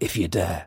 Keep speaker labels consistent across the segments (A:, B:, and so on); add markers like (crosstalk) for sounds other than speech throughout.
A: if you dare.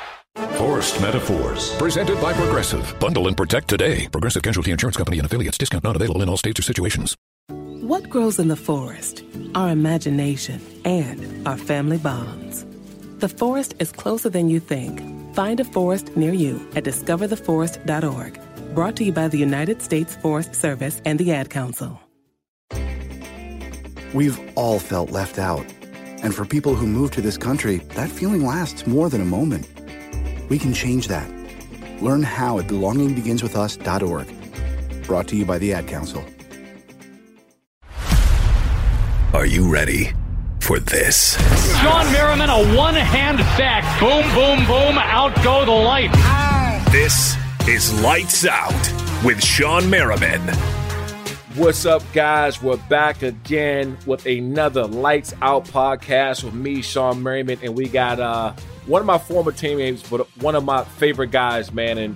B: Forced Metaphors. Presented by Progressive. Bundle and protect today. Progressive Casualty Insurance Company and affiliates. Discount not available in all states or situations.
C: What grows in the forest? Our imagination and our family bonds. The forest is closer than you think. Find a forest near you at discovertheforest.org. Brought to you by the United States Forest Service and the Ad Council.
D: We've all felt left out. And for people who move to this country, that feeling lasts more than a moment. We can change that. Learn how at belongingbeginswithus.org. Brought to you by the Ad Council.
B: Are you ready for this?
E: Shawne Merriman, a one hand sack. Boom, boom, boom. Out go the lights.
B: This is Lights Out with Shawne Merriman.
F: What's up, guys? We're back again with another Lights Out podcast with me, Shawne Merriman, and we got uh, one of my former teammates, but one of my favorite guys, man. And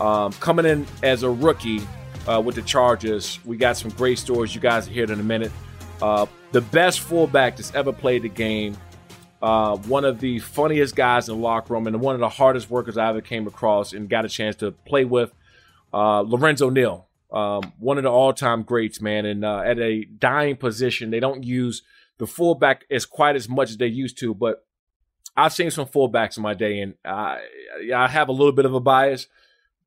F: um, coming in as a rookie uh, with the Chargers, we got some great stories. You guys will hear it in a minute. Uh, the best fullback that's ever played the game. Uh, one of the funniest guys in the locker room, and one of the hardest workers I ever came across and got a chance to play with. Uh, Lorenzo Neal, um, one of the all-time greats, man. And uh, at a dying position, they don't use the fullback as quite as much as they used to, but I've seen some fullbacks in my day, and I, I have a little bit of a bias.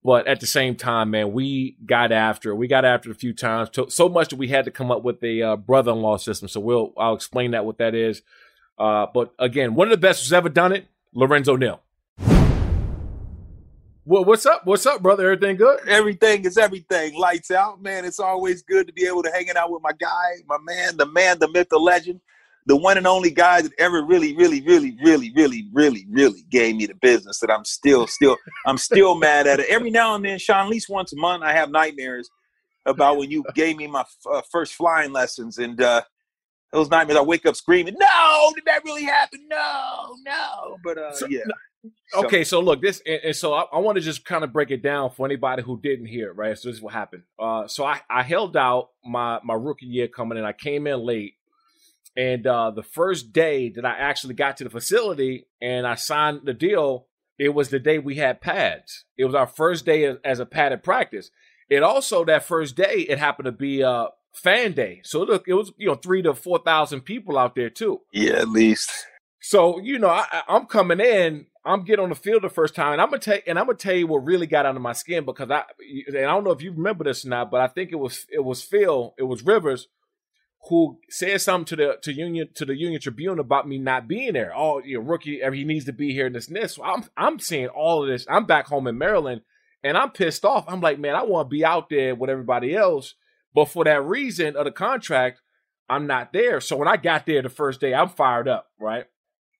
F: But at the same time, man, we got after. it. We got after it a few times, so much that we had to come up with a uh, brother-in-law system. So we'll I'll explain that what that is. Uh, but again, one of the best who's ever done it, Lorenzo Neal. Well, what's up? What's up, brother? Everything good?
G: Everything is everything. Lights out, man. It's always good to be able to hanging out with my guy, my man, the man, the myth, the legend, the one and only guy that ever really, really, really, really, really, really, really gave me the business. That I'm still, still, I'm still mad at it. Every now and then, Sean, at least once a month, I have nightmares about when you gave me my uh, first flying lessons, and uh, those nightmares, I wake up screaming, "No, did that really happen? No, no!" But uh,
F: So-
G: yeah.
F: Okay, so look, this and, and so I, I want to just kind of break it down for anybody who didn't hear, right? So this is what happened. Uh, so I, I held out my my rookie year coming in. I came in late, and uh, the first day that I actually got to the facility and I signed the deal, it was the day we had pads. It was our first day as, a padded practice. It also that first day it happened to be uh fan day. So look, it was you know three to four thousand people out there too.
G: Yeah, at least.
F: So you know, I, I- I'm coming in I'm getting on the field the first time, and I'm gonna tell and I'm gonna tell you what really got under my skin because I and I don't know if you remember this or not, but I think it was it was Phil, it was Rivers who said something to the to Union to the Union Tribune about me not being there. Oh, you rookie, he needs to be here in this this. So I'm I'm seeing all of this. I'm back home in Maryland, and I'm pissed off. I'm like, man, I want to be out there with everybody else, but for that reason of the contract, I'm not there. So when I got there the first day, I'm fired up, right?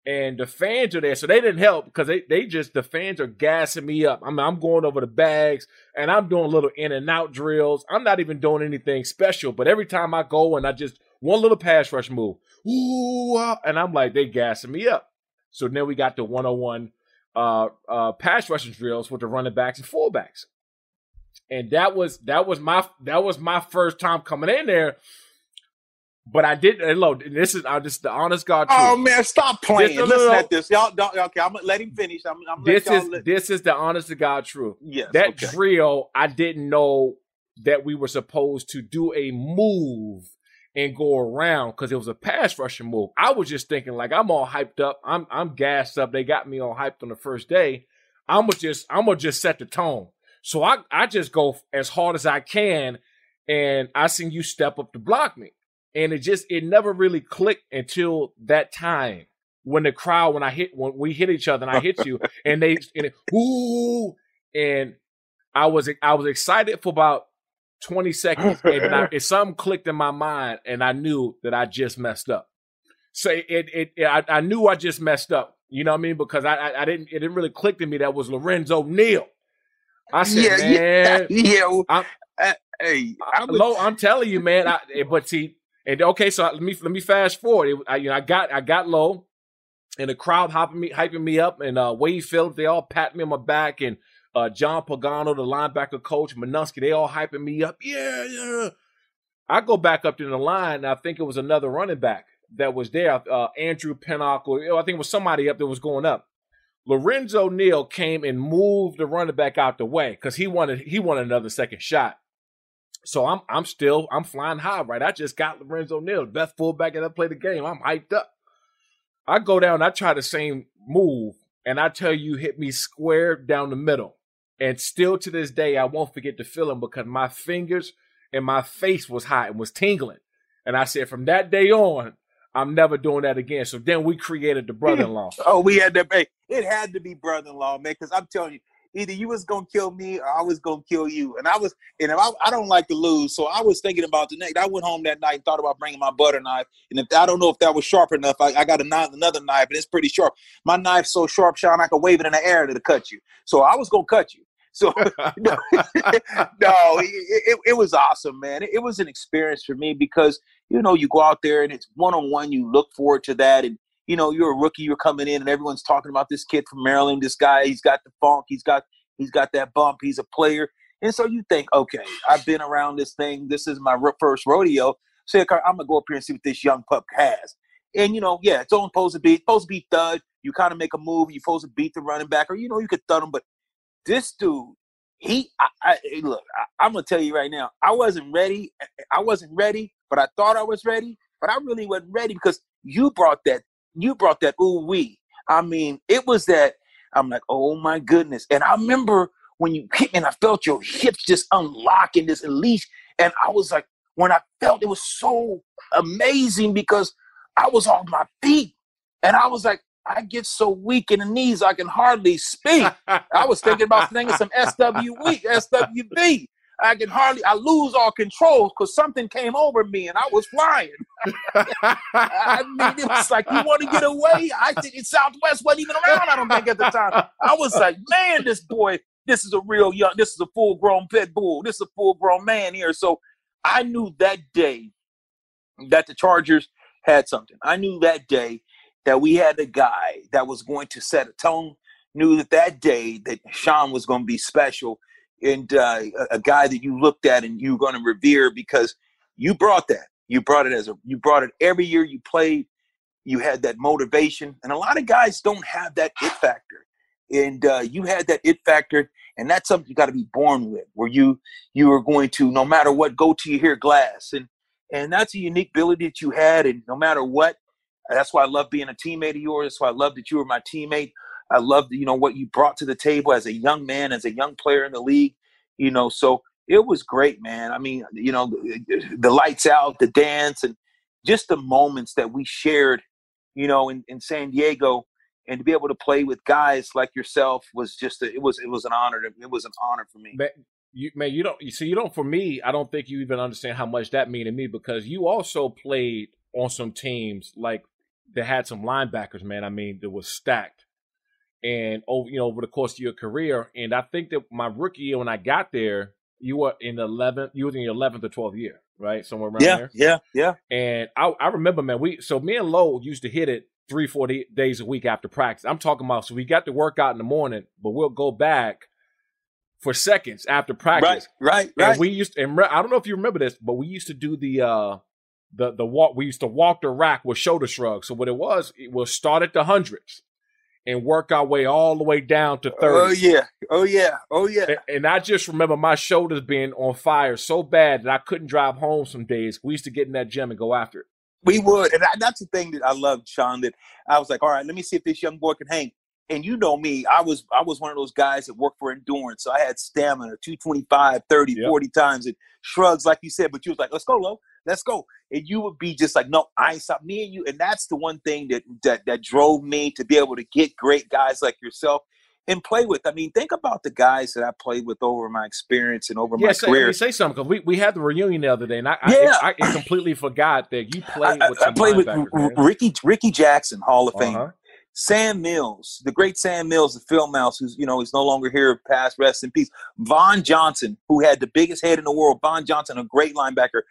F: And the fans are there, so they didn't help because they they just the fans are gassing me up. I'm I'm going over the bags and I'm doing little in and out drills. I'm not even doing anything special, but every time I go and I just one little pass rush move, ooh, and I'm like they gassing me up. So then we got the 101 uh, uh, pass rushing drills with the running backs and fullbacks, and that was that was my that was my first time coming in there but I did. Look, this is I just the honest God. Oh, truth.
G: Oh man, stop playing! This, Listen at this, y'all. Don't, okay, I'm gonna let him finish. I'm, I'm
F: this is this is the honest to God truth.
G: Yes,
F: that
G: okay.
F: drill, I didn't know that we were supposed to do a move and go around because it was a pass rushing move. I was just thinking like I'm all hyped up. I'm I'm gassed up. They got me all hyped on the first day. I'm gonna just I'm gonna just set the tone. So I I just go as hard as I can, and I seen you step up to block me and it just it never really clicked until that time when the crowd when I hit when we hit each other and I hit you (laughs) and they and it, ooh and I was I was excited for about 20 seconds and I, (laughs) it, something clicked in my mind and I knew that I just messed up. So it it, it I, I, knew I just messed up. You know what I mean? Because I, I, I didn't it didn't really click to me that was Lorenzo Neal. I said, yeah, man,
G: yeah, yeah. I'm, uh, hey,
F: I'm, low, I'm telling you, man. I, but see, and okay, so let me let me fast forward. It, I, you know, I got I got low, and the crowd hopping me, hyping me up, and uh, Wade Phillips, they all pat me on my back, and uh, John Pagano, the linebacker coach, Manusky, they all hyping me up. Yeah, yeah. I go back up to the line, and I think it was another running back that was there, uh, Andrew Pinnock, or I think it was somebody up that was going up. Lorenzo Neal came and moved the running back out the way because he wanted he wanted another second shot. So I'm I'm still I'm flying high, right? I just got Lorenzo Neal, best fullback that play the game. I'm hyped up. I go down, I try the same move, and I tell you, hit me square down the middle. And still to this day, I won't forget the feeling because my fingers and my face was hot and was tingling. And I said, from that day on, I'm never doing that again. So then we created the (laughs) brother-in-law.
G: oh, we had to. Hey, it had to be brother-in-law, man. Because I'm telling you, either you was gonna kill me or I was gonna kill you. And I was, and I, I don't like to lose, so I was thinking about the next. I went home that night and thought about bringing my butter knife, and if I don't know if that was sharp enough, I, I got knife, another knife, and it's pretty sharp. My knife's so sharp, Sean, I can wave it in the air to cut you. So I was gonna cut you. So (laughs) no, (laughs) no it, it, it, was awesome, man. It, it was an experience for me because you know you go out there and it's one on one. You look forward to that, and you know, you're a rookie, you're coming in, and everyone's talking about this kid from Maryland. This guy, he's got the funk, he's got he's got that bump, he's a player. And so you think, okay, I've been around this thing. This is my first rodeo. So I'm gonna go up here and see what this young pup has. And you know, yeah, it's only supposed to be supposed to be thud. You kind of make a move, you're supposed to beat the running back, or you know, you could thud him. But this dude, he, I, I look, I, I'm gonna tell you right now, I wasn't ready. I wasn't ready, but I thought I was ready. But I really wasn't ready because you brought that you brought that ooh wee. I mean, it was that I'm like, oh my goodness. And I remember when you hit me and I felt your hips just unlocking this leash. And I was like, when I felt it was so amazing because I was on my feet. And I was like, I get so weak in the knees I can hardly speak. I was thinking about thinking some SWE, SWV. I can hardly, I lose all control because something came over me and I was flying. I mean, it was like, you want to get away? I think Southwest wasn't even around, I don't think, at the time. I was like, man, this boy, this is a real young, this is a full grown pit bull. This is a full grown man here. So I knew that day that the Chargers had something. I knew that day that we had a guy that was going to set a tone. Knew that that day that Sean was going to be special and uh, a guy that you looked at and you were going to revere because you brought that. You brought it as a you brought it every year you played. You had that motivation, and a lot of guys don't have that it factor, and uh, you had that it factor, and that's something you got to be born with, where you you are going to no matter what go to your glass, and and that's a unique ability that you had, and no matter what, that's why I love being a teammate of yours. That's why I love that you were my teammate. I loved, you know, what you brought to the table as a young man, as a young player in the league. You know, so it was great, man. I mean, you know, the, the lights out, the dance, and just the moments that we shared, you know, in, in San Diego, and to be able to play with guys like yourself was just a, it was it was an honor. To, it was an honor for me.
F: Man, you man, you don't you see you don't for me. I don't think you even understand how much that mean to me because you also played on some teams like that had some linebackers. Man, I mean, that was stacked and over you know over the course of your career. And I think that my rookie year when I got there, you were in the eleventh, you was in your eleventh or twelfth year, right? Somewhere around
G: yeah,
F: there.
G: Yeah, yeah,
F: And I, I remember, man, we so me and Lowe used to hit it three, four days a week after practice. I'm talking about so we got to work out in the morning, but we'll go back for seconds after practice.
G: Right, right,
F: and we used to, and I don't know if you remember this, but we used to do the uh the the walk. We used to walk the rack with shoulder shrugs. So what it was, it was start at the hundreds and work our way all the way down to 30.
G: Oh yeah. Oh yeah. Oh yeah.
F: And, and, I just remember my shoulders being on fire so bad that I couldn't drive home some days. We used to get in that gym and go after it.
G: We would. And that's the thing that I loved, Sean, that I was like, all right, let me see if this young boy can hang. And you know me, I was I was one of those guys that worked for endurance. So I had stamina, 225, 30, yep. 40 times and shrugs, like you said, but you was like, let's go, low, let's go. And you would be just like, no, I ain't stop me and you. And that's the one thing that that that drove me to be able to get great guys like yourself and play with. I mean, think about the guys that I played with over my experience and over
F: yeah,
G: my
F: say,
G: career.
F: say something because we, we had the reunion the other day, and I yeah. I, I, completely forgot that you (laughs) played with. I,
G: played with
F: man.
G: Ricky Rickey Jackson, Hall of Fame.
F: Uh-huh.
G: Sam Mills, the great Sam Mills, the field mouse, who's you know is no longer here, past rest in peace. Vaughn Johnson, who had the biggest head in the world. Vaughn Johnson, a great linebacker.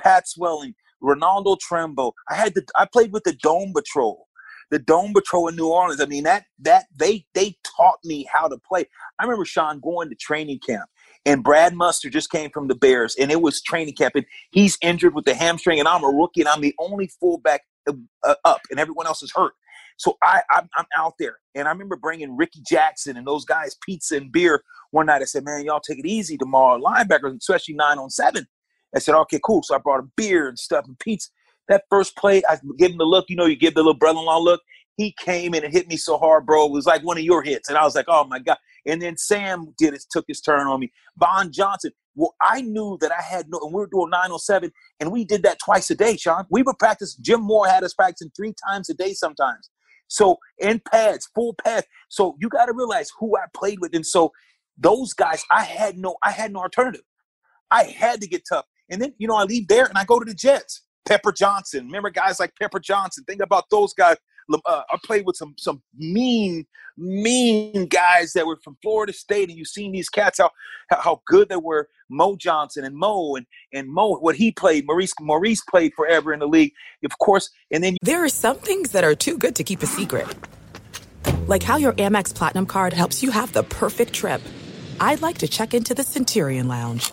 G: Pat Swilling, Renaldo Turnbull. I had the I played with the Dome Patrol, the Dome Patrol in New Orleans. I mean that that they they taught me how to play. I remember Sean going to training camp, and Brad Muster just came from the Bears, and it was training camp, and he's injured with the hamstring, and I'm a rookie, and I'm the only fullback uh, up, and everyone else is hurt. So I, I'm, I'm out there, and I remember bringing Rickey Jackson and those guys pizza and beer one night. I said, "Man, y'all take it easy tomorrow, linebackers, especially nine on seven. I said, "Okay, cool." So I brought a beer and stuff and pizza. That first play, I gave him the look. You know, you give the little brother-in-law look. He came in and hit me so hard, bro. It was like one of your hits, and I was like, "Oh my god!" And then Sam did it, took his turn on me. Vaughn Johnson. Well, I knew that I had no, and we were doing 907, and we did that twice a day, Sean. We would practice. Jim Mora had us practicing three times a day sometimes. So in pads, full pads. So you got to realize who I played with, and so those guys, I had no, I had no alternative. I had to get tough, and then you know I leave there and I go to the Jets. Pepper Johnson, remember guys like Pepper Johnson. Think about those guys. Uh, I played with some some mean, mean guys that were from Florida State, and you've seen these cats how how good they were. Mo Johnson and Mo and and Mo, what he played. Maurice Maurice played forever in the league, of course. And then
H: there are some things that are too good to keep a secret, like how your Amex Platinum card helps you have the perfect trip. I'd like to check into the Centurion Lounge,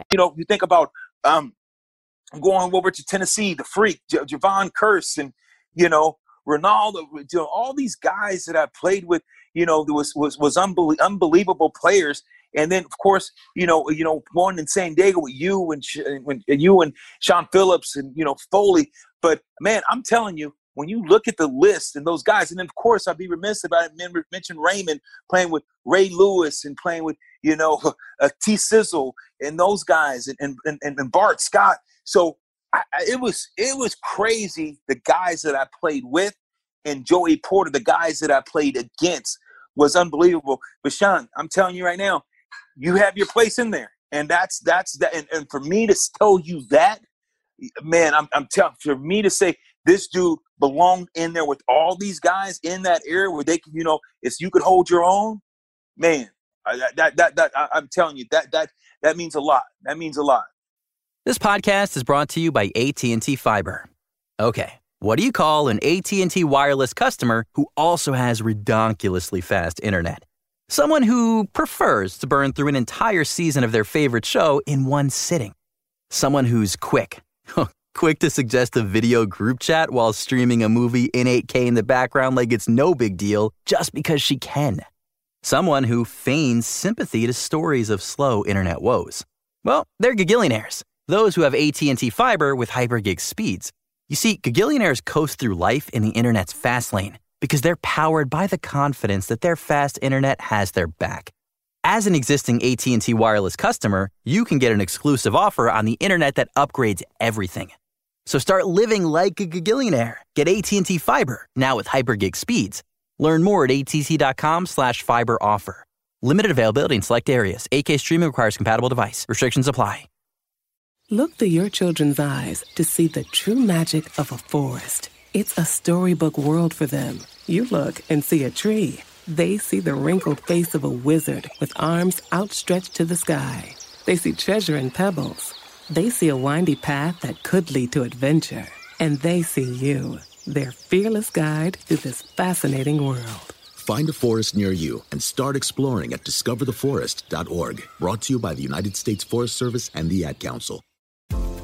G: You know, you think about um, going over to Tennessee, the freak, J- Jevon Kearse, and, you know, Ronaldo, you know, all these guys that I played with, you know, there was was was unbelie- unbelievable players. And then, of course, you know, you know, one in San Diego with you and, when you and Shaun Phillips and you know Foley. But man, I'm telling you, when you look at the list and those guys, and then of course I'd be remiss if I didn't mention Raymond playing with Ray Lewis and playing with you know (laughs) uh, T Sizzle and those guys and and, and, and Bart Scott. So I, it was it was crazy the guys that I played with and Joey Porter, the guys that I played against was unbelievable. But Sean, I'm telling you right now, you have your place in there. And that's that's that and, and for me to tell you that, man, I'm I'm telling for me to say this dude belonged in there with all these guys in that area where they can, you know, if you could hold your own, man, that that that, that I'm telling you that that that means a lot. That means a lot.
I: This podcast is brought to you by AT&T Fiber. Okay, what do you call an AT&T wireless customer who also has redonkulously fast internet? Someone who prefers to burn through an entire season of their favorite show in one sitting. Someone who's quick. (laughs) quick to suggest a video group chat while streaming a movie in 8K in the background like it's no big deal just because she can. Someone who feigns sympathy to stories of slow internet woes. Well, they're gagillionaires those who have AT&T Fiber with hypergig speeds. You see, gagillionaires coast through life in the internet's fast lane because they're powered by the confidence that their fast internet has their back. As an existing AT&T wireless customer, you can get an exclusive offer on the internet that upgrades everything. So start living like a gagillionaire. Get AT&T Fiber, now with hypergig speeds. Learn more at att.com slash fiber offer. Limited availability in select areas. 8K streaming requires compatible device. Restrictions apply.
C: Look through your children's eyes to see the true magic of a forest. It's a storybook world for them. You look and see a tree. They see the wrinkled face of a wizard with arms outstretched to the sky. They see treasure in pebbles. They see a windy path that could lead to adventure. And they see you, their fearless guide through this fascinating world.
J: Find a forest near you and start exploring at discovertheforest.org. Brought to you by the United States Forest Service and the Ad Council.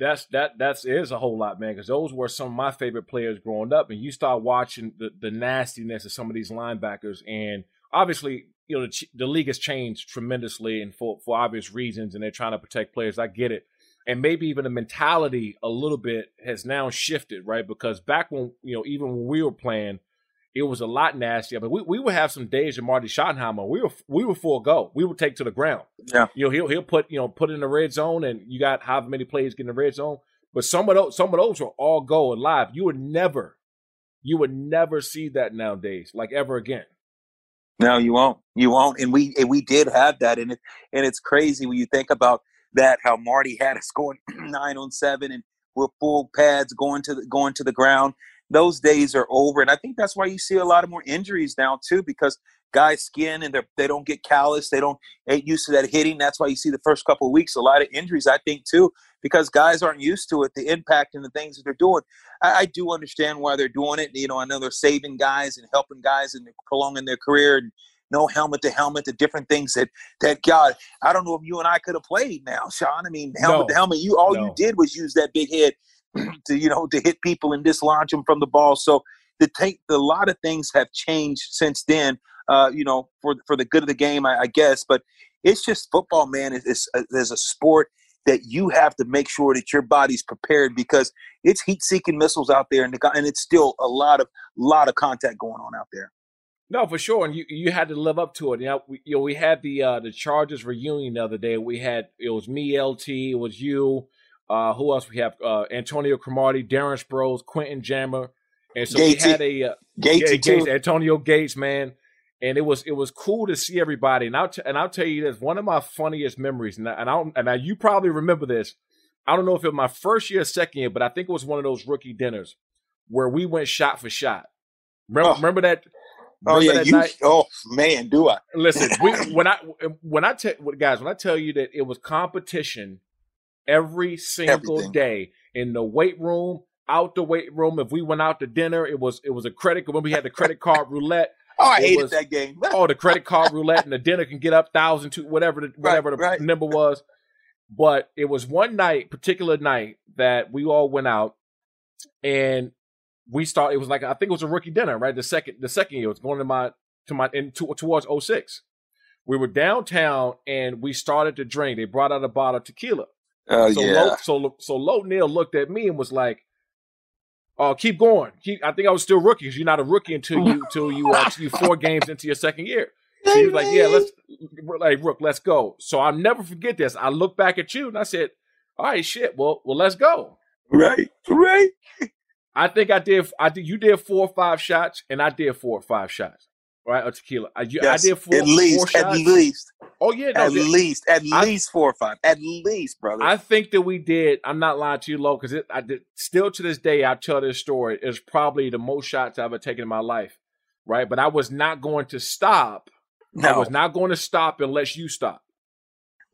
F: that's that that's is a whole lot, man. Because those were some of my favorite players growing up, and you start watching the the nastiness of some of these linebackers, and obviously, you know, the, the league has changed tremendously, and for for obvious reasons, and they're trying to protect players. I get it, and maybe even the mentality a little bit has now shifted, right? Because back when you know, even when we were playing, it was a lot nastier. But we, we would have some days in Marty Schottenheimer. We were we were full go. We would take to the ground.
G: Yeah.
F: You know, he'll he'll put, you know, put in the red zone and you got however many plays get in the red zone. But some of those some of those were all go and live. You would never you would never see that nowadays, like ever again.
G: No, you won't. You won't. And we and we did have that. And it and it's crazy when you think about that, how Marty had us going (clears throat) nine on seven and we're full pads going to the going to the ground those days are over. And I think that's why you see a lot of more injuries now too, because guys skin and they don't get callous. They don't get used to that hitting. That's why you see the first couple of weeks a lot of injuries. I think too, because guys aren't used to it, the impact and the things that they're doing. I, I do understand why they're doing it. You know, I know they're saving guys and helping guys and prolonging their career and no helmet to helmet, the different things that that God, I don't know if you and I could have played now, Sean. I mean, helmet no. to helmet, you all no. you did was use that big head (clears throat) to you know to hit people and dislodge them from the ball. So the take a lot of things have changed since then. Uh, you know, for for the good of the game, I, I guess. But it's just football, man. It's, it's, uh, there's a sport. that you have to make sure that your body's prepared because it's heat-seeking missiles out there, and, the, and it's still a lot of lot of contact going on out there.
F: No, for sure, and you you had to live up to it. Know, we, you know, we had the uh, the Chargers reunion the other day. We had it was me, LT, it was you. Uh, who else we have? Uh, Antonio Cromartie, Darren Sproles, Quentin Jammer, and so Gates, we had a uh,
G: Gates,
F: yeah, Gates, Antonio Gates, man and it was it was cool to see everybody. And I'll t- and I'll tell you this: one of my funniest memories, and I, and, I and I, you probably remember this. I don't know if it was my first year, second year, but I think it was one of those rookie dinners where we went shot for shot. Remember, oh. remember that?
G: Oh, remember oh yeah, that you. Night? Oh man, do I?
F: Listen, we, (laughs) when I when I tell guys when I tell you that it was competition every single Everything. day in the weight room, out the weight room. If we went out to dinner, it was it was a credit when we had the credit card roulette. (laughs)
G: Oh, I hated was, that game. (laughs)
F: oh, the credit card roulette and the dinner can get up thousand to whatever the whatever right, the right. number was. But it was one night, particular night, that we all went out and we started. It was like I think it was a rookie dinner, right? The second the second year it was going to my to my in to, towards 06. We were downtown and we started to drink. They brought out a bottle of tequila.
G: Oh
F: so
G: yeah.
F: Lo, so so Lo Neal looked at me and was like, uh, keep going. Keep, I think I was still rookie because you're not a rookie until you (laughs) until you uh, you four games into your second year. So he was like, "Yeah, let's like Rook, let's go." So I'll never forget this. I looked back at you and I said, "All right, shit. Well, well, let's go."
G: Right, right.
F: I think I did. I did. You did four or five shots, and I did four or five shots right? Or tequila. I, you, yes, I did four,
G: at least,
F: four shots.
G: at least.
F: Oh yeah, no,
G: at that, least, at I, least four or five, at least, brother.
F: I think that we did. I'm not lying to you, low, because I did. Still to this day, I tell this story. It's probably the most shots I've ever taken in my life, right? But I was not going to stop. No. I was not going to stop unless you stop.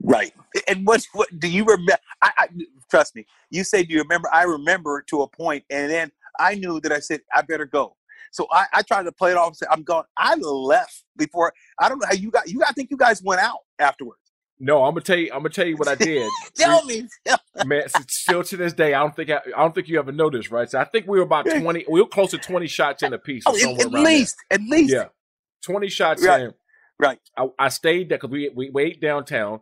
G: Right. And what what do you remember? I, I trust me. You say, do you remember? I remember to a point, and then I knew that I said I better go. So I, I tried to play it off and say, I'm going, I left before. I don't know how you got, you I think you guys went out afterwards.
F: No, I'm gonna tell you. I'm gonna tell you what I did. (laughs)
G: tell me,
F: man. Still to this day, I don't think I, I, don't think you ever noticed, right? So I think we were about twenty. We were close to twenty shots in a piece.
G: Oh, at, at least, there. at least,
F: yeah, twenty shots
G: right.
F: in.
G: Right.
F: I, I stayed there because we we wait downtown,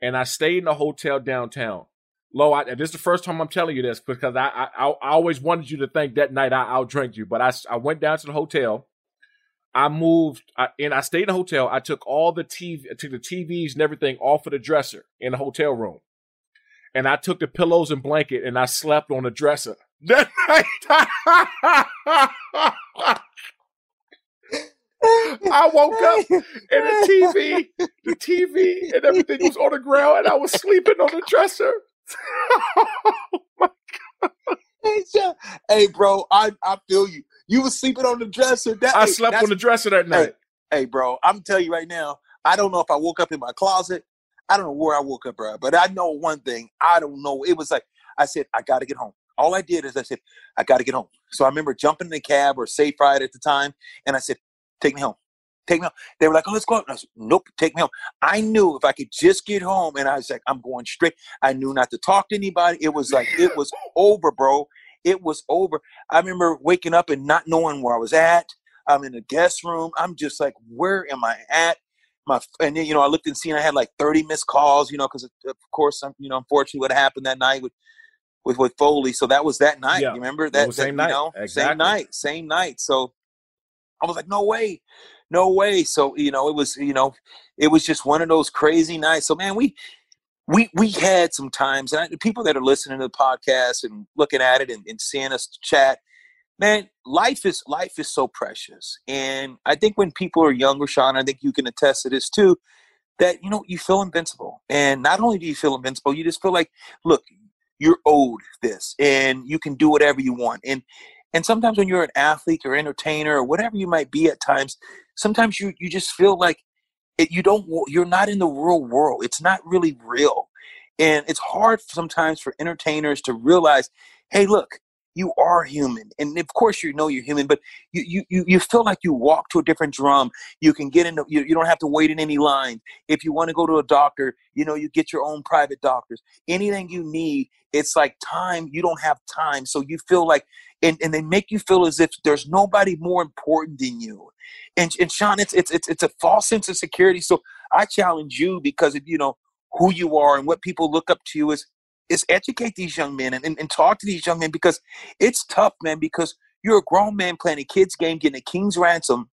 F: and I stayed in a hotel downtown. Lo, I, this is the first time I'm telling you this because I, I, I always wanted you to think that night I outdrank you, but I, I went down to the hotel. I moved I, and I stayed in the hotel. I took all the TV, took the TVs and everything off of the dresser in the hotel room, and I took the pillows and blanket and I slept on the dresser (laughs) that night. I woke up and the TV, the TV and everything was on the ground, and I was sleeping on the dresser
G: oh my god! Hey, bro, I I feel you. You was sleeping on the dresser. That,
F: I slept on the dresser that night.
G: Hey, hey, bro, I'm telling you right now. I don't know if I woke up in my closet. I don't know where I woke up, bro. But I know one thing. I don't know. It was like I said, I got to get home. All I did is I said, I got to get home. So I remember jumping in the cab or Safe Ride at the time, and I said, take me home take me home. They were like, oh, let's go out. I said, nope, take me home. I knew if I could just get home, and I was like, I'm going straight. I knew not to talk to anybody. It was like, it was over, bro. It was over. I remember waking up and not knowing where I was at. I'm in the guest room. I'm just like, where am I at? My and then you know I looked and seen I had like 30 missed calls. You know because uh, of course um, you know unfortunately what happened that night with with with Foley. So that was that night. Yeah. You remember that,
F: same
G: that,
F: night.
G: know,
F: exactly.
G: same night, same night. So I was like, no way no way. So you know, it was you know, it was just one of those crazy nights. So man, we we we had some times, and I, people that are listening to the podcast and looking at it and, and seeing us chat, man, life is life is so precious. And I think when people are younger, Sean, I think you can attest to this too. That you know you feel invincible, and not only do you feel invincible, you just feel like, look, you're owed this, and you can do whatever you want. And and sometimes when you're an athlete or entertainer or whatever you might be at times, sometimes you you just feel like it, you don't you're not in the real world. It's not really real, and it's hard sometimes for entertainers to realize, hey, look, you are human. And of course you know you're human but you you you feel like you walk to a different drum. You can get in you, you don't have to wait in any lines. If you want to go to a doctor you know you get your own private doctors. Anything you need it's like time you don't have time. So you feel like and, and they make you feel as if there's nobody more important than you. And, and sean it's, it's it's it's a false sense of security. So i challenge you because of you know who you are and what people look up to you is is educate these young men and, and, and talk to these young men because it's tough, man, because you're a grown man playing a kid's game, getting a king's ransom,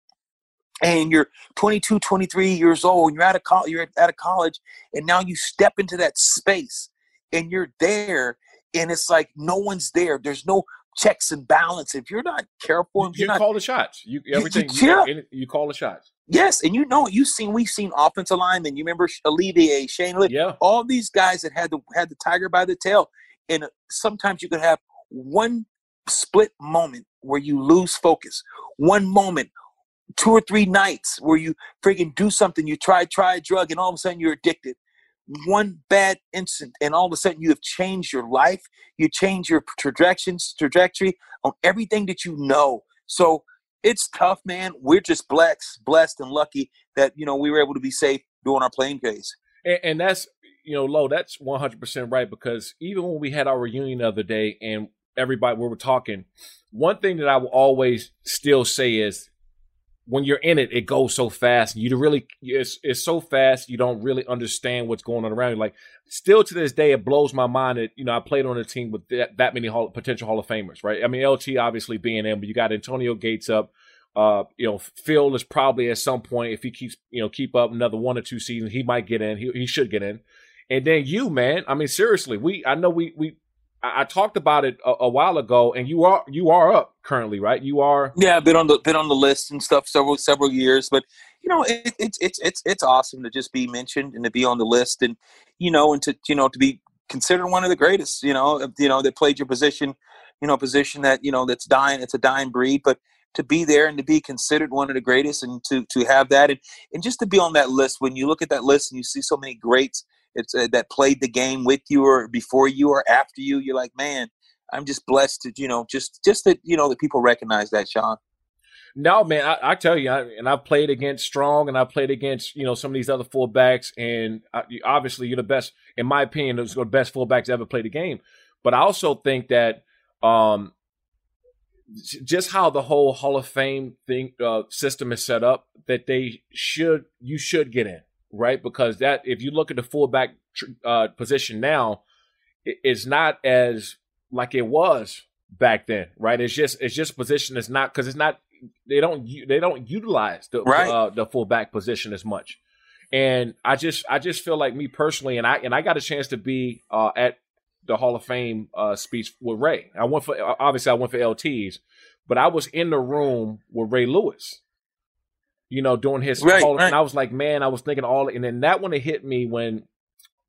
G: and you're 22, 23 years old, and you're out of college, you're out of college, and now you step into that space and you're there, and it's like no one's there. There's no checks and balance. If you're not careful,
F: you, you
G: not,
F: call the shots. You everything.
G: You, you,
F: you, you call the shots.
G: Yes, and you know you've seen we've seen offensive linemen. You remember Olivier, Shane,
F: yeah,
G: all these guys that had the had the tiger by the tail. And sometimes you could have one split moment where you lose focus, one moment, two or three nights where you freaking do something, you try try a drug, and all of a sudden you're addicted. One bad incident and all of a sudden you have changed your life. You change your trajectories, trajectory on everything that you know. So it's tough, man. We're just blessed, blessed and lucky that you know we were able to be safe during our plane days.
F: And, and that's you know, low. That's one hundred percent right because even when we had our reunion the other day and everybody we were talking, one thing that I will always still say is when you're in it, it goes so fast. You really, it's, it's so fast. You don't really understand what's going on around you. Like, still to this day, it blows my mind that you know I played on a team with that, that many hall, potential Hall of Famers, right? I mean, LT obviously being in, but you got Antonio Gates up. Uh, you know, Phil is probably at some point if he keeps you know keep up another one or two seasons, he might get in. He he should get in. And then you, man. I mean, seriously, we I know we we I, talked about it a, a, while ago, and you are you are up currently, right? You are.
G: Yeah, been on the been on the list and stuff several several years, but you know, it, it's it's it's it's awesome to just be mentioned and to be on the list, and you know, and to you know to be considered one of the greatest, you know, you know that played your position, you know, position that you know that's dying. It's a dying breed, but to be there and to be considered one of the greatest, and to to have that, and and just to be on that list. When you look at that list and you see so many greats it's uh, that played the game with you or before you or after you. You're like, man, I'm just blessed to you know just just that you know that people recognize that, Sean.
F: No, man, I, I tell you, I, and I've played against Strong, and I played against you know some of these other fullbacks, and I, obviously you're the best, in my opinion, those the best fullbacks ever played the game. But I also think that um, just how the whole Hall of Fame thing uh, system is set up, that they should you should get in right? Because that if you look at the fullback uh, position now, it's not as like it was back then, right? It's just it's just position is not because it's not they don't they don't utilize the right. uh, the fullback position as much. And I just I just feel like me personally, and I and I got a chance to be uh, at the Hall of Fame uh, speech with Ray. I went for obviously I went for LTs, but I was in the room with Ray Lewis you know, doing his right, call, right. and I was like, man, I was thinking all, and then that one it hit me when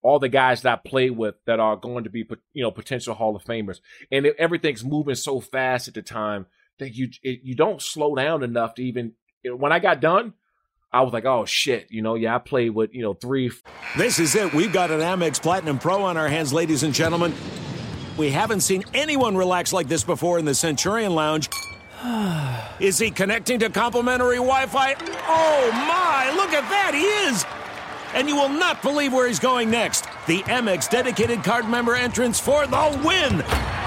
F: all the guys that I play with that are going to be, you know, potential Hall of Famers, and it, everything's moving so fast at the time that you it, you don't slow down enough to even. When I got done, I was like, oh shit, you know, yeah, I played with you know three.
K: This is it. We've got an Amex Platinum Pro on our hands, ladies and gentlemen. We haven't seen anyone relax like this before in the Centurion Lounge. (sighs) Is he connecting to complimentary Wi Fi? Oh my, look at that, he is! And you will not believe where he's going next. The Amex dedicated card member entrance for the win!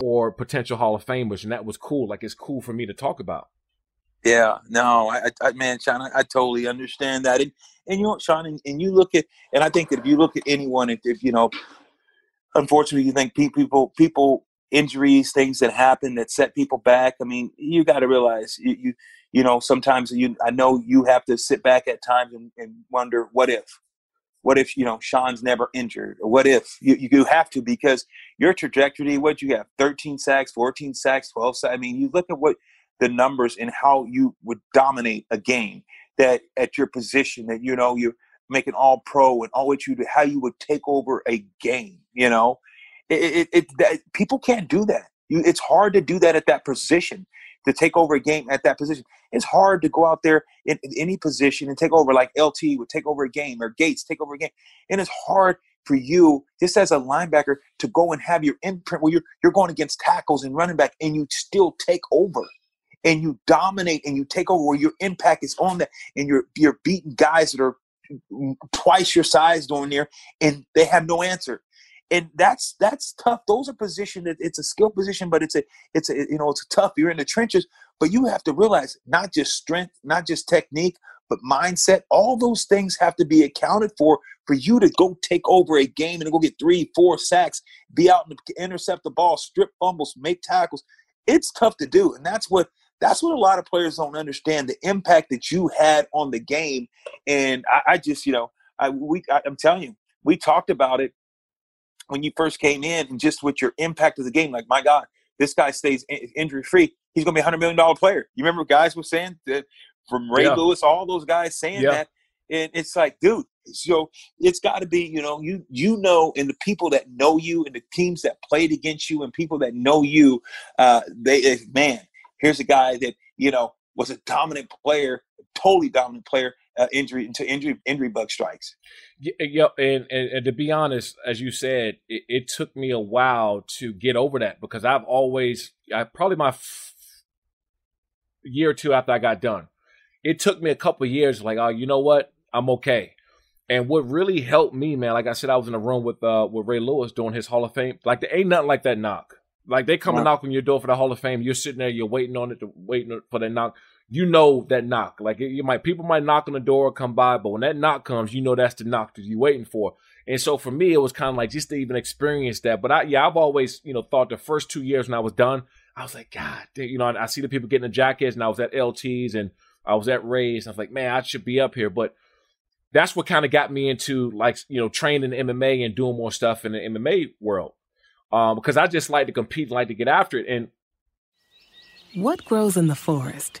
F: Or potential Hall of Famers, and that was cool. Like it's cool for me to talk about.
G: Yeah, no, I, I man, Sean, I, I, totally understand that, and and you know, Sean, and, and, you look at, and I think that if you look at anyone, if, if you know, unfortunately, you think people, people, injuries, things that happen that set people back. I mean, you got to realize, you, you, you know, sometimes you, I know you have to sit back at times and, and wonder, what if, what if you know Sean's never injured? What if you, you have to because your trajectory, what you have, 13 sacks, 14 sacks, 12 sacks. I mean, you look at what the numbers and how you would dominate a game that at your position that you know you're making all pro and all what you do how you would take over a game you know it, it, it that, people can't do that you, it's hard to do that at that position to take over a game at that position. It's hard to go out there in, in any position and take over like LT would take over a game or Gates take over a game. And it's hard for you just as a linebacker to go and have your imprint where you're, you're going against tackles and running back and you still take over. And you dominate and you take over where your impact is on that and you're you're beating guys that are twice your size doing there and they have no answer and that's that's tough. Those are positions that it's a skill position but it's a it's a you know it's tough. You're in the trenches but you have to realize not just strength not just technique but mindset. All those things have to be accounted for for you to go take over a game and go get three four sacks be out and intercept the ball strip fumbles make tackles. It's tough to do and that's what that's what a lot of players don't understand the impact that you had on the game. And I, I just, you know, I, we, I, I'm telling you, we talked about it when you first came in and just with your impact of the game. Like, my God, this guy stays injury free. He's going to be a $100 million player. You remember guys were saying that from Ray yeah. Lewis, all those guys saying yeah. that. And it's like, dude, so it's got to be, you know, you you know, and the people that know you, and the teams that played against you, and people that know you, uh, they eh, man, Here's a guy that you know was a dominant player, totally dominant player. Uh, injury into injury injury bug strikes.
F: Yeah, and, and, and to be honest, as you said, it, it, took me a while to get over that because I've always, I probably my f- year or two after I got done, it took me a couple years. Like, oh, you know what, I'm okay. And what really helped me, man, like I said, I was in a room with uh with Ray Lewis doing his Hall of Fame. Like there ain't nothing like that knock. Like they come wow. and knock on your door for the Hall of Fame. You're sitting there, you're waiting on it, to, waiting for that knock. You know that knock. Like you might, people might knock on the door, or come by, but when that knock comes, you know that's the knock that you're waiting for. And so for me, it was kind of like just to even experience that. But I, yeah, I've always, you know, thought the first two years when I was done, I was like, God, you know, I, I see the people getting the jackets, and I was at LTs and I was at Rays, and I was like, man, I should be up here, but that's what kind of got me into like you know training MMA and doing more stuff in the MMA world um, because I just like to compete like to get after it. And
C: what grows in the forest?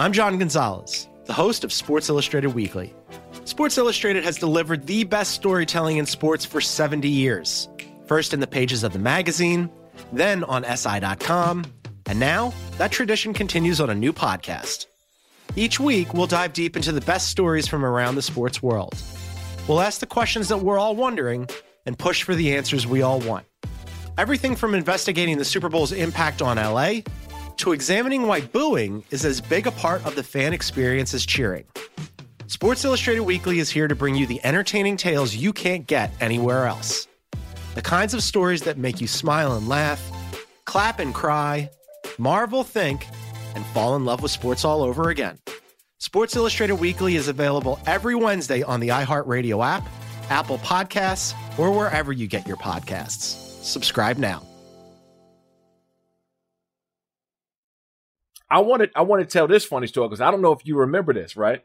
L: I'm John Gonzalez, the host of Sports Illustrated Weekly. Sports Illustrated has delivered the best storytelling in sports for 70 years. First in the pages of the magazine, then on SI.com, and now that tradition continues on a new podcast. Each week, we'll dive deep into the best stories from around the sports world. We'll ask the questions that we're all wondering and push for the answers we all want. Everything from investigating the Super Bowl's impact on LA to examining why booing is as big a part of the fan experience as cheering. Sports Illustrated Weekly is here to bring you the entertaining tales you can't get anywhere else. The kinds of stories that make you smile and laugh, clap and cry, marvel, think, and fall in love with sports all over again. Sports Illustrated Weekly is available every Wednesday on the iHeartRadio app, Apple Podcasts, or wherever you get your podcasts. Subscribe now.
F: I wanted I want to tell this funny story because I don't know if you remember this, right?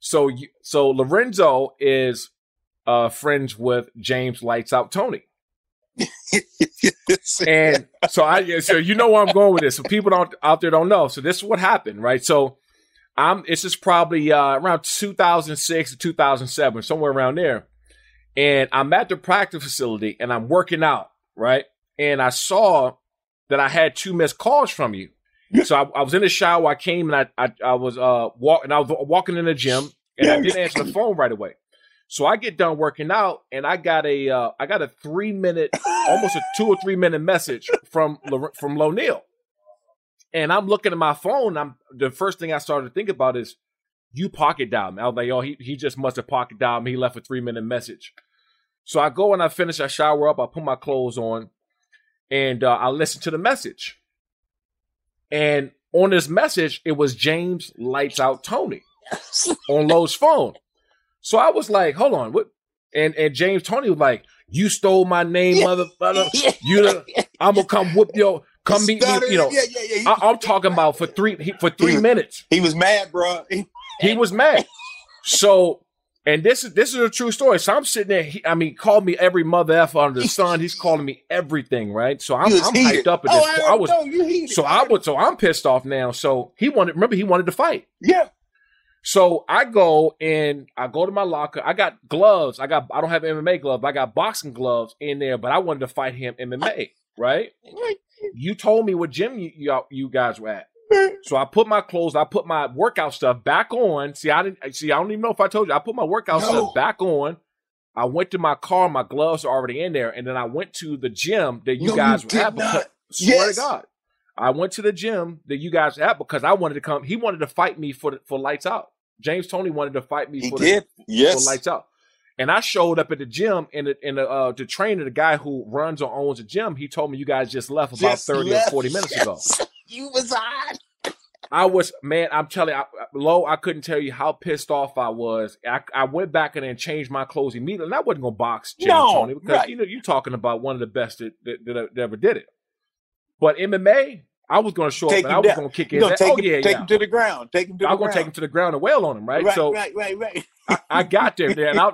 F: So you, so Lorenzo is uh, friends with James Lights Out Toney. (laughs) and so I so you know where I'm going with this. So people don't out there don't know. So this is what happened, right? So I'm this is probably uh, around 2006 to 2007, somewhere around there. And I'm at the practice facility and I'm working out, right? And I saw that I had two missed calls from you. (laughs) So I, I was in the shower. I came and I I, I was uh walking. I was walking in the gym and I didn't answer the phone right away. So I get done working out and I got a uh, I got a three minute, almost a two or three minute message from from Lo Neal. And I'm looking at my phone. I'm the first thing I started to think about is you pocket dialed me. I was like, oh, he he just must have pocket dialed me. He left a three minute message. So I go and I finish. I shower up. I put my clothes on, and uh, I listen to the message. And on this message, it was James Lights Out Toney on Lowe's phone. So I was like, hold on, what? And and James Toney was like, you stole my name, mother, mother. (laughs) You, I'm gonna come whoop your, come meet me. You know,
G: yeah, yeah, yeah.
F: I, am talking about for three he, for three
G: he,
F: minutes.
G: He was mad, bro. He
F: was mad. (laughs) So, and this is this is a true story. So I'm sitting there. He, I mean, called me every mother f under the (laughs) sun. He's calling me everything, right? So I'm, I'm hyped up at this.
G: Oh,
F: I, I was
G: know,
F: so I was so I'm pissed off now. So he wanted. Remember, he wanted to fight.
G: Yeah.
F: So I go and I go to my locker. I got gloves. I got I don't have MMA gloves. I got boxing gloves in there, but I wanted to fight him MMA, right? You told me what gym you, you, you guys were at. So I put my clothes, I put my workout stuff back on. See, I didn't see. I don't even know if I told you. I put my workout no. stuff back on. I went to my car. My gloves are already in there, and then I went to the gym that you
G: no,
F: guys
G: you
F: were at. Because, swear to God, I went to the gym that you guys were at because I wanted to come. He wanted to fight me for for lights out. James Toney wanted to fight me
G: he
F: for,
G: did.
F: The,
G: yes.
F: for lights out. And I showed up at the gym, and the, and the, uh, the trainer, the guy who runs or owns the gym, he told me you guys just left about
G: Just
F: thirty
G: left.
F: or forty minutes
G: Yes.
F: ago.
G: You was on.
F: I was man. I'm telling you, I, low. I couldn't tell you how pissed off I was. I, I went back and then changed my clothes immediately. And I wasn't gonna box James
G: No,
F: Toney because
G: right.
F: you know you're talking about one of the best that, that, that, that ever did it. But MMA, I was gonna show
G: Take
F: up I was
G: down.
F: gonna kick his ass.
G: take
F: Oh
G: him,
F: yeah,
G: take
F: yeah.
G: him to the ground. Take him to
F: I
G: the
F: was gonna take him to the ground and wail on him, right?
G: Right,
F: so
G: right, right, right.
F: I, I got there, there and (laughs) I,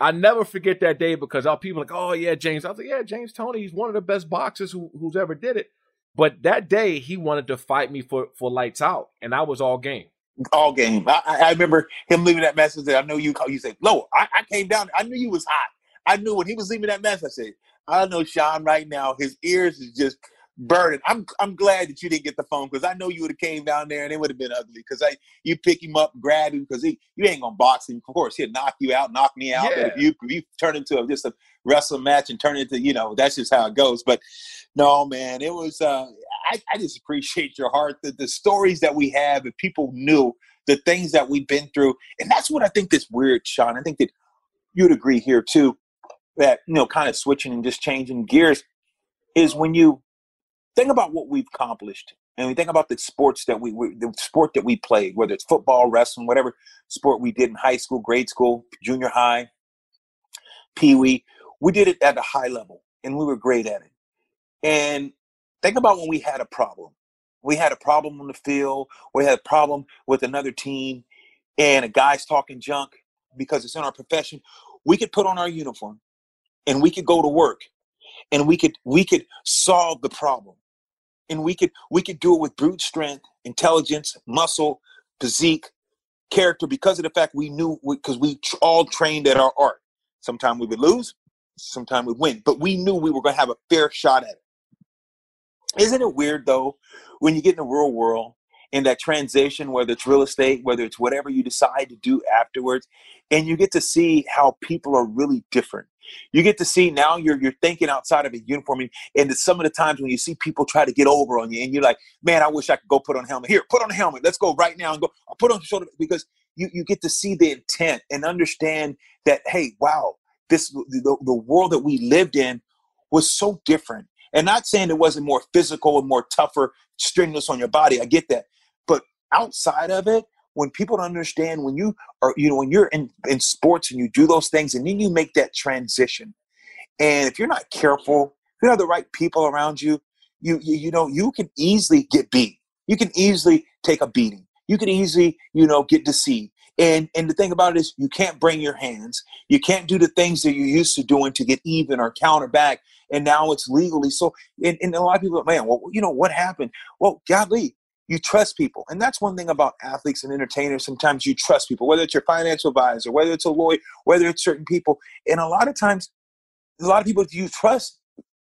F: I never forget that day because all people like, oh yeah, James. I was like, yeah, James Toney, he's one of the best boxers who, who's ever did it. But that day he wanted to fight me for for lights out, and I was all game.
G: all game. I, I remember him leaving that message that I know you called. You said, "Low." I, I came down. I knew you was hot. I knew when he was leaving that message. I said, "I know Sean right now. His ears is just burning." I'm I'm glad that you didn't get the phone because I know you would have came down there and it would have been ugly. Because I you pick him up, grab him because he you ain't gonna box him. Of course, he'll knock you out, knock me out. But if you if you turn into a, just a wrestling match and turn it into you know that's just how it goes. But no, man, it was. uh I, I just appreciate your heart. The, the stories that we have, if people knew the things that we've been through, and that's what I think that's weird, Sean. I think that you'd agree here too. That you know, kind of switching and just changing gears is when you think about what we've accomplished, and we think about the sports that we, we the sport that we played, whether it's football, wrestling, whatever sport we did in high school, grade school, junior high, pee wee. We did it at a high level, and we were great at it. And think about when we had a problem. We had a problem on the field. We had a problem with another team, and a guy's talking junk because it's in our profession. We could put on our uniform, and we could go to work, and we could we could solve the problem, and we could we could do it with brute strength, intelligence, muscle, physique, character, because of the fact we knew because we tr- all trained at our art. Sometimes we would lose, sometimes we'd win, but we knew we were going to have a fair shot at it. Isn't it weird though, when you get in the real world, in that transition, whether it's real estate, whether it's whatever you decide to do afterwards, and you get to see how people are really different. You get to see now you're you're thinking outside of a uniform, and, and some of the times when you see people try to get over on you, and you're like, "Man, I wish I could go put on a helmet. Here, put on a helmet. Let's go right now and go. I'll put on the shoulder because you you get to see the intent and understand that. Hey, wow, this the, the world that we lived in was so different. And not saying it wasn't more physical and more tougher, strenuous on your body. I get that. But outside of it, when people don't understand, when you are, you know, when you're in, in sports and you do those things and then you make that transition. And if you're not careful, if you have the right people around you, you, you, you know, you can easily get beat. you can easily take a beating. You can easily, you know, get deceived. And and the thing about it is you can't bring your hands. You can't do the things that you're used to doing to get even or counter back. And now it's legally. So and, and a lot of people, man, well, you know, what happened? Well, golly, you trust people. And that's one thing about athletes and entertainers. Sometimes you trust people, whether it's your financial advisor, whether it's a lawyer, whether it's certain people. And a lot of times, a lot of people you trust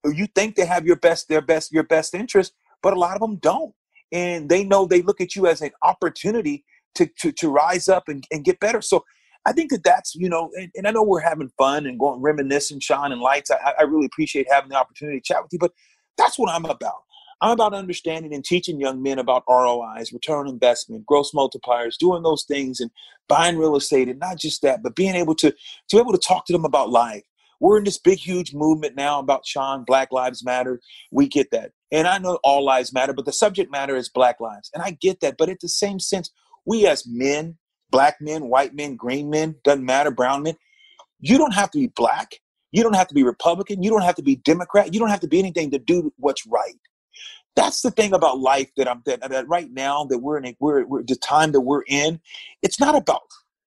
G: or you think they have your best, their best, your best interest, but a lot of them don't. And they know they look at you as an opportunity to, to, to rise up and, and get better. So I think that that's, you know, and, and I know we're having fun and going reminiscing, Sean and Lights. I, I really appreciate having the opportunity to chat with you, but that's what I'm about. I'm about understanding and teaching young men about ROIs, return on investment, gross multipliers, doing those things and buying real estate and not just that, but being able to to be able to talk to them about life. We're in this big, huge movement now about Sean, Black Lives Matter. We get that. And I know all lives matter, but the subject matter is Black lives. And I get that. But at the same sense, we as men, black men, white men, green men, doesn't matter, brown men, you don't have to be black. You don't have to be Republican. You don't have to be Democrat. You don't have to be anything to do what's right that's the thing about life that I'm that, that right now that we're in we're, we're the time that we're in. It's not about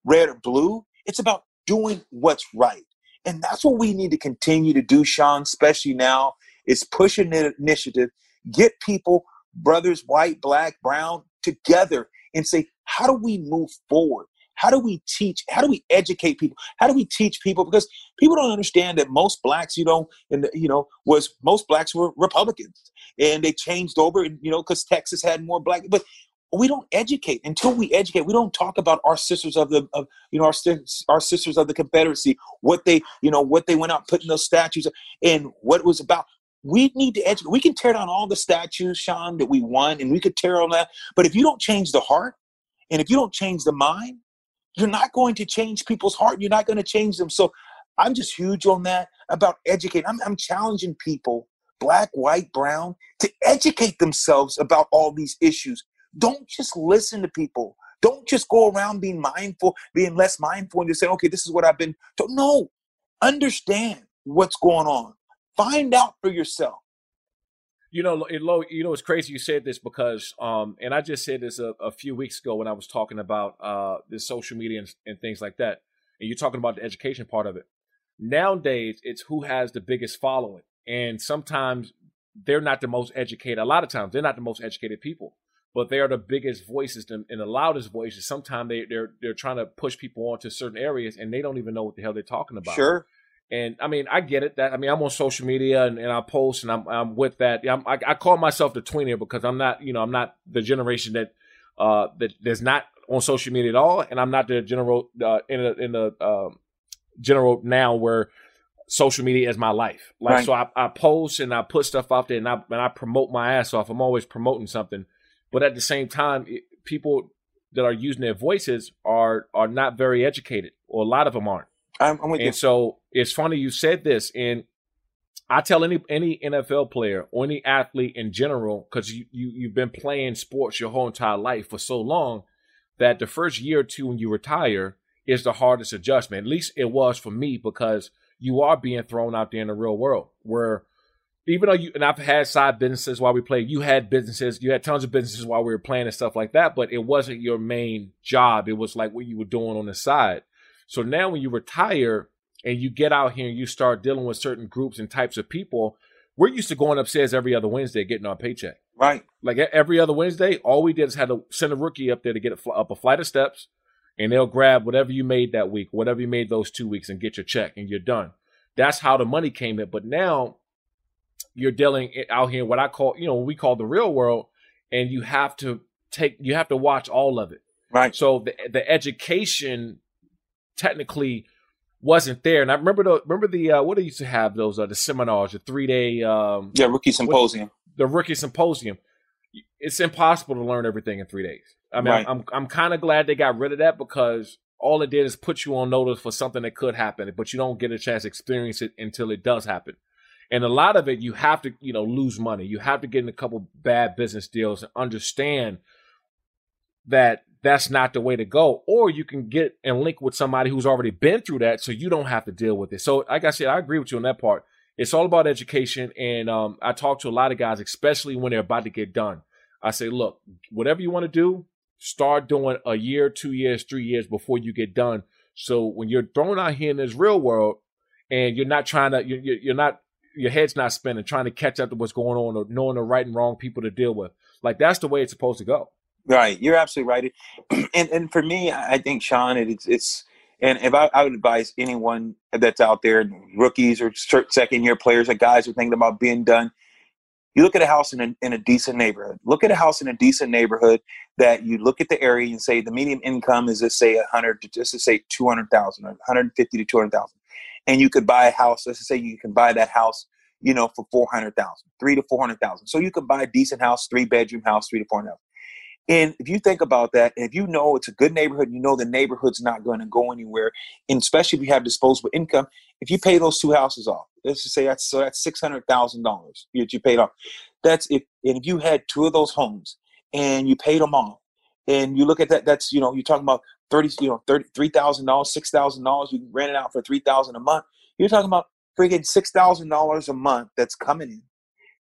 G: red or blue. It's about doing what's right, and that's what we need to continue to do, Sean. Especially now, is pushing an initiative, get people, brothers, white, black, brown, together, and say, how do we move forward? How do we teach? How do we educate people? How do we teach people? Because people don't understand that most blacks, you know, and you know, was most blacks were Republicans, and they changed over, you know, because Texas had more black. But we don't educate until we educate. We don't talk about our sisters of the, of, you know, our our sisters of the Confederacy, what they, you know, what they went out putting those statues, and what it was about. We need to educate. We can tear down all the statues, Sean, that we want, and we could tear on that. But if you don't change the heart, and if you don't change the mind, you're not going to change people's heart. You're not going to change them. So I'm just huge on that about educating. I'm, I'm challenging people, black, white, brown, to educate themselves about all these issues. Don't just listen to people. Don't just go around being mindful, being less mindful, and just say, okay, this is what I've been told. No, understand what's going on. Find out for yourself.
F: You know, it, you know, it's crazy you said this because, um, and I just said this a, a few weeks ago when I was talking about uh, this social media and, and things like that. And you're talking about the education part of it. Nowadays, it's who has the biggest following, and sometimes they're not the most educated. A lot of times, they're not the most educated people, but they are the biggest voices and the loudest voices. Sometimes they, they're they're trying to push people onto certain areas, and they don't even know what the hell they're talking about.
G: Sure.
F: And I mean, I get it. That I mean, I'm on social media and, and I post and I'm I'm with that. I'm, I, I call myself the tweener because I'm not, you know, I'm not the generation that uh that there's not on social media at all, and I'm not the general uh, in the in the um, general now where social media is my life. Like right. so, I, I post and I put stuff out there and I and I promote my ass off. I'm always promoting something, but at the same time, it, people that are using their voices are are not very educated, or a lot of them aren't.
G: I'm, I'm with
F: and
G: you.
F: so it's funny you said this, and I tell any any NFL player or any athlete in general, because you, you you've been playing sports your whole entire life for so long, that the first year or two when you retire is the hardest adjustment. At least it was for me because you are being thrown out there in the real world where even though you and I've had side businesses while we played, you had businesses, you had tons of businesses while we were playing and stuff like that, but it wasn't your main job. It was like what you were doing on the side. So now when you retire and you get out here and you start dealing with certain groups and types of people, we're used to going upstairs every other Wednesday getting our paycheck.
G: Right.
F: Like every other Wednesday, all we did is had to send a rookie up there to get a, up a flight of steps and they'll grab whatever you made that week, whatever you made those two weeks and get your check and you're done. That's how the money came in. But now you're dealing out here what I call, you know, we call the real world and you have to take, you have to watch all of it.
G: Right.
F: So the, the education technically wasn't there. And I remember the remember the uh, what they used to have those uh, the seminars, the three day um,
G: yeah rookie symposium,
F: what, the rookie symposium. It's impossible to learn everything in three days. I mean, right. I'm I'm, I'm kind of glad they got rid of that because all it did is put you on notice for something that could happen, but you don't get a chance to experience it until it does happen. And a lot of it, you have to, you know, lose money. You have to get in a couple bad business deals and understand that that's not the way to go. Or you can get and link with somebody who's already been through that so you don't have to deal with it. So, like I said, I agree with you on that part. It's all about education. And um, I talk to a lot of guys, especially when they're about to get done. I say, look, whatever you want to do, start doing a year, two years, three years before you get done. So when you're thrown out here in this real world, and you're not trying to, you're, you're not, your head's not spinning, trying to catch up to what's going on, or knowing the right and wrong people to deal with. Like that's the way it's supposed to go.
G: Right, you're absolutely right. (clears throat) And and for me, I think Sean, it's it's and if I, I would advise anyone that's out there, rookies or second year players or guys who are thinking about being done, you look at a house in a, in a decent neighborhood. Look at a house in a decent neighborhood that you look at the area and say the median income is let's say 100 to just to say 200,000 or 150 to 200,000. And you could buy a house, let's say you can buy that house, you know, for 400,000, 3 to 400,000. So you could buy a decent house, three bedroom house, 3 to 400,000. And if you think about that, and if you know it's a good neighborhood, you know the neighborhood's not going to go anywhere, and especially if you have disposable income, if you pay those two houses off, let's just say that's so that's six hundred thousand dollars that you paid off. That's if and if you had two of those homes and you paid them off, and you look at that, that's you know you're talking about thirty, you know, thirty three thousand dollars, six thousand dollars. You rent it out for three thousand a month. You're talking about friggin' six thousand dollars a month that's coming in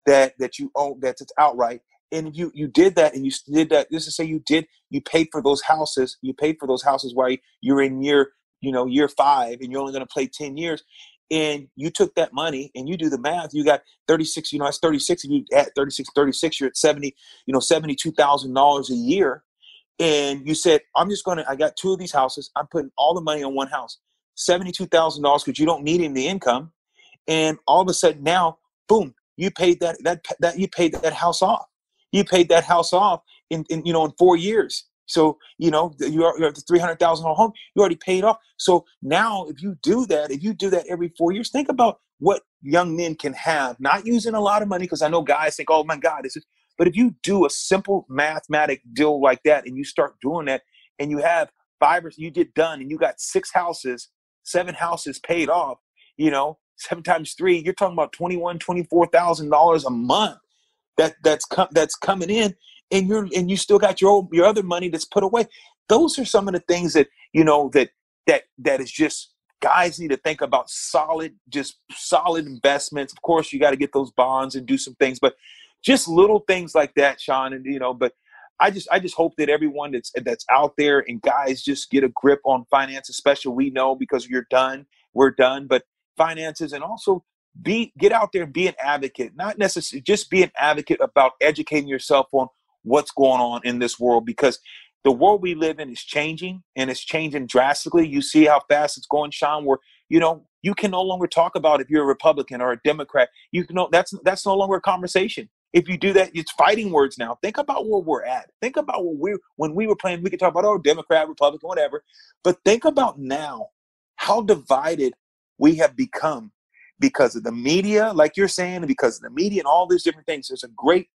G: that that you own that's it's outright and you you did that and you did that this is say you did you paid for those houses you paid for those houses while you're in year you know year five and you're only going to play 10 years and you took that money and you do the math you got 36 you know that's 36 if you at 36 36 you're at 70 you know $72000 a year and you said i'm just going to i got two of these houses i'm putting all the money on one house. $72000 because you don't need any income and all of a sudden now boom you paid that that that you paid that house off you paid that house off in, in you know in four years. So you know you are, you have the three hundred thousand dollar home. You already paid off. So now, if you do that, if you do that every four years, think about what young men can have. Not using a lot of money because I know guys think, "Oh my God, this is." But if you do a simple mathematic deal like that, and you start doing that, and you have five or you get done, and you got six houses, seven houses paid off. You know, seven times three, you're talking about twenty one, twenty four thousand dollars a month that that's com- that's coming in and you're and you still got your old, your other money that's put away. Those are some of the things that you know that that that is just guys need to think about solid just solid investments. Of course you got to get those bonds and do some things but just little things like that sean and you know but i just i just hope that everyone that's that's out there and guys just get a grip on finance especially we know because you're done we're done but finances and also be get out there and be an advocate not necessarily just be an advocate about educating yourself on what's going on in this world because the world we live in is changing and it's changing drastically. You see how fast it's going sean where you know you can no longer talk about if you're a republican or a democrat. You know that's that's no longer a conversation. If you do that it's fighting words now. Think about where we're at. Think about what we when we were playing we could talk about oh democrat republican whatever. But think about now how divided we have become because of the media, like you're saying, and because of the media and all these different things. There's a great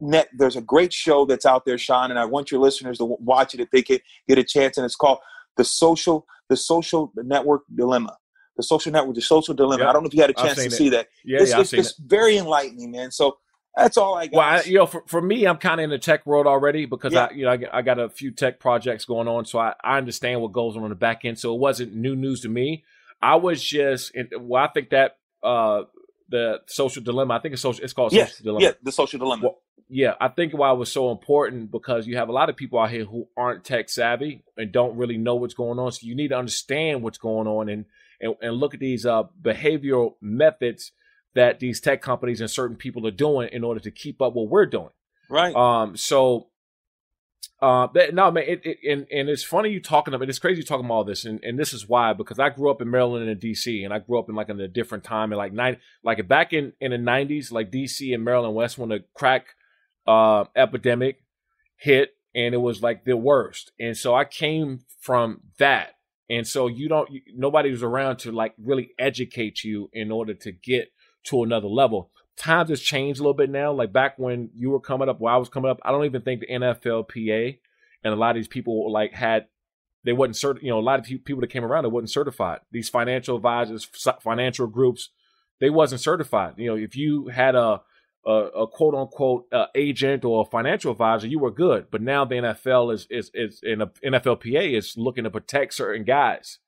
G: net, there's a great show that's out there, Sean, and I want your listeners to watch it if they can get a chance. And it's called the social, the social network dilemma. The social network, the social dilemma. I don't know if you had a chance to it. see that.
F: Yeah,
G: it's,
F: yeah,
G: it's, it's very enlightening, man. So that's all I got.
F: Well, I, you know, for, for me, I'm kind of in the tech world already because yeah. I, you know, I, I, got a few tech projects going on, so I, I understand what goes on on the back end. So it wasn't new news to me. I was just, well, I think that uh, the social dilemma. I think it's social. It's called
G: yes,
F: social dilemma.
G: Yeah, the social dilemma.
F: Well, yeah, I think why it was so important because you have a lot of people out here who aren't tech savvy and don't really know what's going on. So you need to understand what's going on and and, and look at these uh, behavioral methods that these tech companies and certain people are doing in order to keep up what we're doing.
G: Right.
F: Um. So uh, no, man, it, it, and and it's funny you talking about. It. It's crazy you talking about all this, and, and this is why because I grew up in Maryland and DC, and I grew up in like in a different time, and like nine, like back in in the nineties, like DC and Maryland West when the crack uh, epidemic hit, and it was like the worst, and so I came from that, and so you don't, nobody was around to like really educate you in order to get to another level times has changed a little bit now. Like back when you were coming up, while I was coming up, I don't even think the NFLPA and a lot of these people like had they wasn't certain. You know, a lot of people that came around that wasn't certified. These financial advisors, financial groups, they wasn't certified. You know, if you had a a, a quote unquote uh, agent or a financial advisor, you were good. But now the NFL is is is in a NFLPA is looking to protect certain guys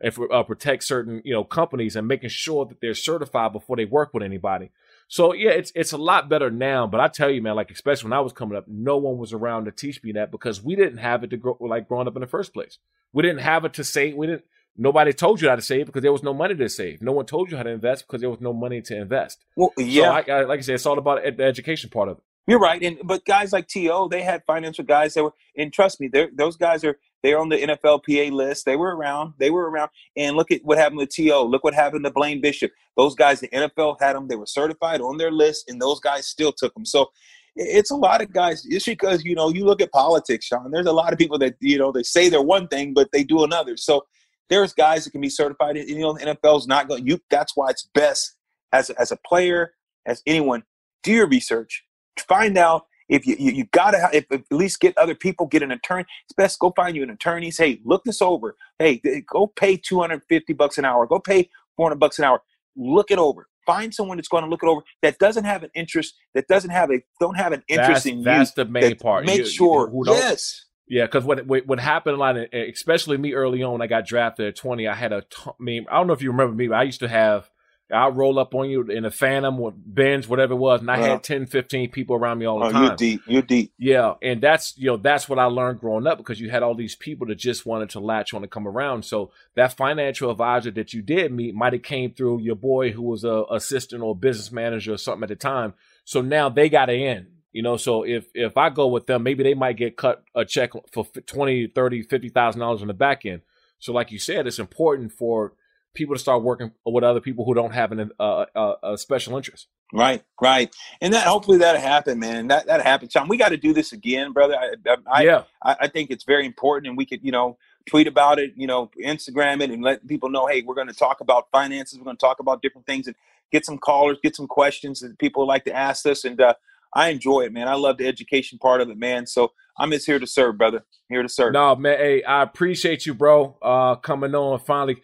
F: and uh, protect certain you know companies and making sure that they're certified before they work with anybody. So yeah, it's it's a lot better now. But I tell you, man, like especially when I was coming up, no one was around to teach me that because we didn't have it to grow like growing up in the first place. We didn't have it to save. We didn't. Nobody told you how to save because there was no money to save. No one told you how to invest because there was no money to invest.
G: Well, yeah,
F: so I, I, like I said, it's all about the education part of it.
G: You're right, and but guys like T.O., they had financial guys that were, and trust me, those guys are they're on the NFLPA list. They were around. They were around. And look at what happened to To. Look what happened to Blaine Bishop. Those guys, the NFL had them. They were certified on their list, and those guys still took them. So it's a lot of guys. It's because you know you look at politics, Sean. There's a lot of people that you know they say they're one thing, but they do another. So there's guys that can be certified. And, you know, the NFL's not going. You. That's why it's best as as a player, as anyone. Do your research. Find out if you you, you got to if, if, at least get other people, get an attorney. It's best go find you an attorney. Say, hey, look this over. Hey, go pay two hundred fifty bucks an hour. Go pay four hundred bucks an hour. Look it over. Find someone that's going to look it over that doesn't have an interest, that doesn't have a don't have an interest
F: that's,
G: in
F: that's
G: you.
F: That's the main part.
G: Make
F: you,
G: sure.
F: You,
G: yes.
F: Yeah, because what, what what happened a lot, especially me early on, I got drafted at twenty. I had a, I mean, I don't know if you remember me, but I used to have I'll roll up on you in a Phantom or Benz, whatever it was, and I had 10, 15 people around me all the
G: oh,
F: time.
G: You're deep. You're deep.
F: Yeah, and that's you know that's what I learned growing up because you had all these people that just wanted to latch on to come around. So that financial advisor that you did meet might have came through your boy who was a assistant or business manager or something at the time. So now they got an in. You know, so if if I go with them, maybe they might get cut a check for 20, 30, 50,000 dollars on the back end. So like you said, it's important for people to start working with other people who don't have an, uh, uh, a special interest.
G: Right, right, and that hopefully that'll happen, man. That that happens. Tom, we got to do this again, brother. I, I,
F: yeah,
G: I, I think it's very important, and we could, you know, tweet about it, you know, Instagram it, and let people know, hey, we're going to talk about finances. We're going to talk about different things, and get some callers, get some questions that people like to ask us, and uh, I enjoy it, man. I love the education part of it, man. So I'm just here to serve, brother. Here to serve.
F: No, man. Hey, I appreciate you, bro, uh, coming on. Finally,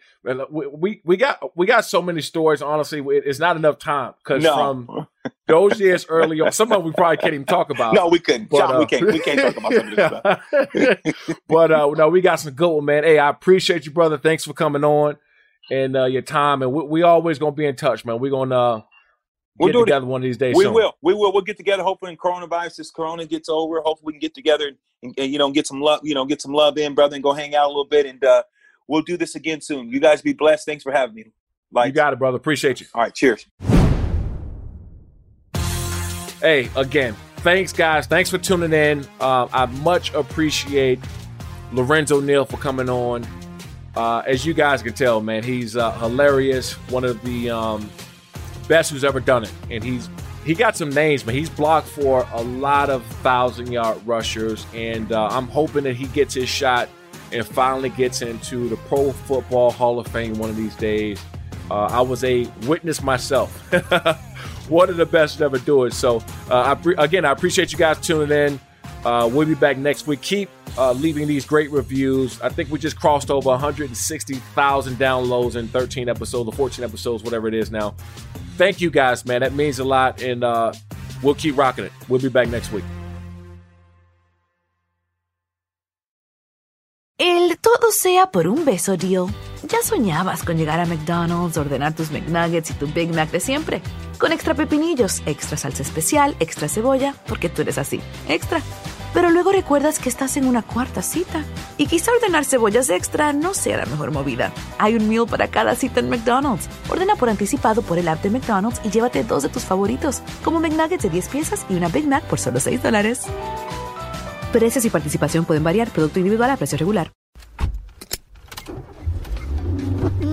F: we, we we got we got so many stories. Honestly, it's not enough time because
G: no.
F: from those years early on, some of them we probably can't even talk about.
G: No, we couldn't. But, uh, we can't. We can't talk about some of this
F: stuff. (laughs) but uh, no, we got some good one, man. Hey, I appreciate you, brother. Thanks for coming on and uh, your time, and we, we always gonna be in touch, man. We're gonna.
G: We'll
F: get
G: do
F: together
G: it.
F: one of these days.
G: We
F: soon.
G: will. We will. We'll get together. Hopefully, when coronavirus, this corona gets over. Hopefully, we can get together and, and, you know get some love. You know, get some love in, brother, and go hang out a little bit. And uh, we'll do this again soon. You guys be blessed. Thanks for having me.
F: Like, you got it, brother. Appreciate you.
G: All right. Cheers.
F: Hey, again, thanks, guys. Thanks for tuning in. Uh, I much appreciate Lorenzo Neal for coming on. Uh, as you guys can tell, man, he's uh, hilarious. One of the um, best who's ever done it, and he's he got some names, but he's blocked for a lot of thousand yard rushers, and uh, I'm hoping that he gets his shot and finally gets into the Pro Football Hall of Fame one of these days. Uh, I was a witness myself. (laughs) one of the best to ever do it. So uh, I pre- again, I appreciate you guys tuning in. Uh, we'll be back next week. Keep uh, leaving these great reviews. I think we just crossed over 160,000 downloads in 13 episodes or 14 episodes, whatever it is now. Thank you guys, man. That means a lot, and uh, we'll keep rocking it. We'll be back next week.
M: El todo sea por un beso deal. Ya soñabas con llegar a McDonald's, ordenar tus McNuggets y tu Big Mac de siempre. Con extra pepinillos, extra salsa especial, extra cebolla, porque tú eres así, extra. Pero luego recuerdas que estás en una cuarta cita y quizá ordenar cebollas extra no sea la mejor movida. Hay un meal para cada cita en McDonald's. Ordena por anticipado por el app de McDonald's y llévate dos de tus favoritos, como McNuggets de 10 piezas y una Big Mac por solo 6 dólares. Precios y participación pueden variar. Producto individual a precio regular.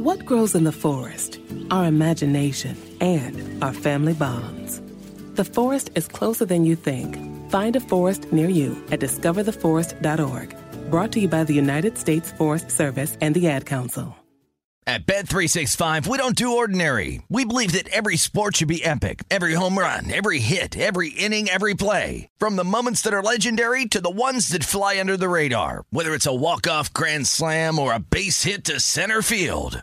C: What grows in the forest? Our imagination and our family bonds. The forest is closer than you think. Find a forest near you at discovertheforest.org. Brought to you by the United States Forest Service and the Ad Council.
N: At Bet365, we don't do ordinary. We believe that every sport should be epic. Every home run, every hit, every inning, every play. From the moments that are legendary to the ones that fly under the radar. Whether it's a walk-off grand slam or a base hit to center field.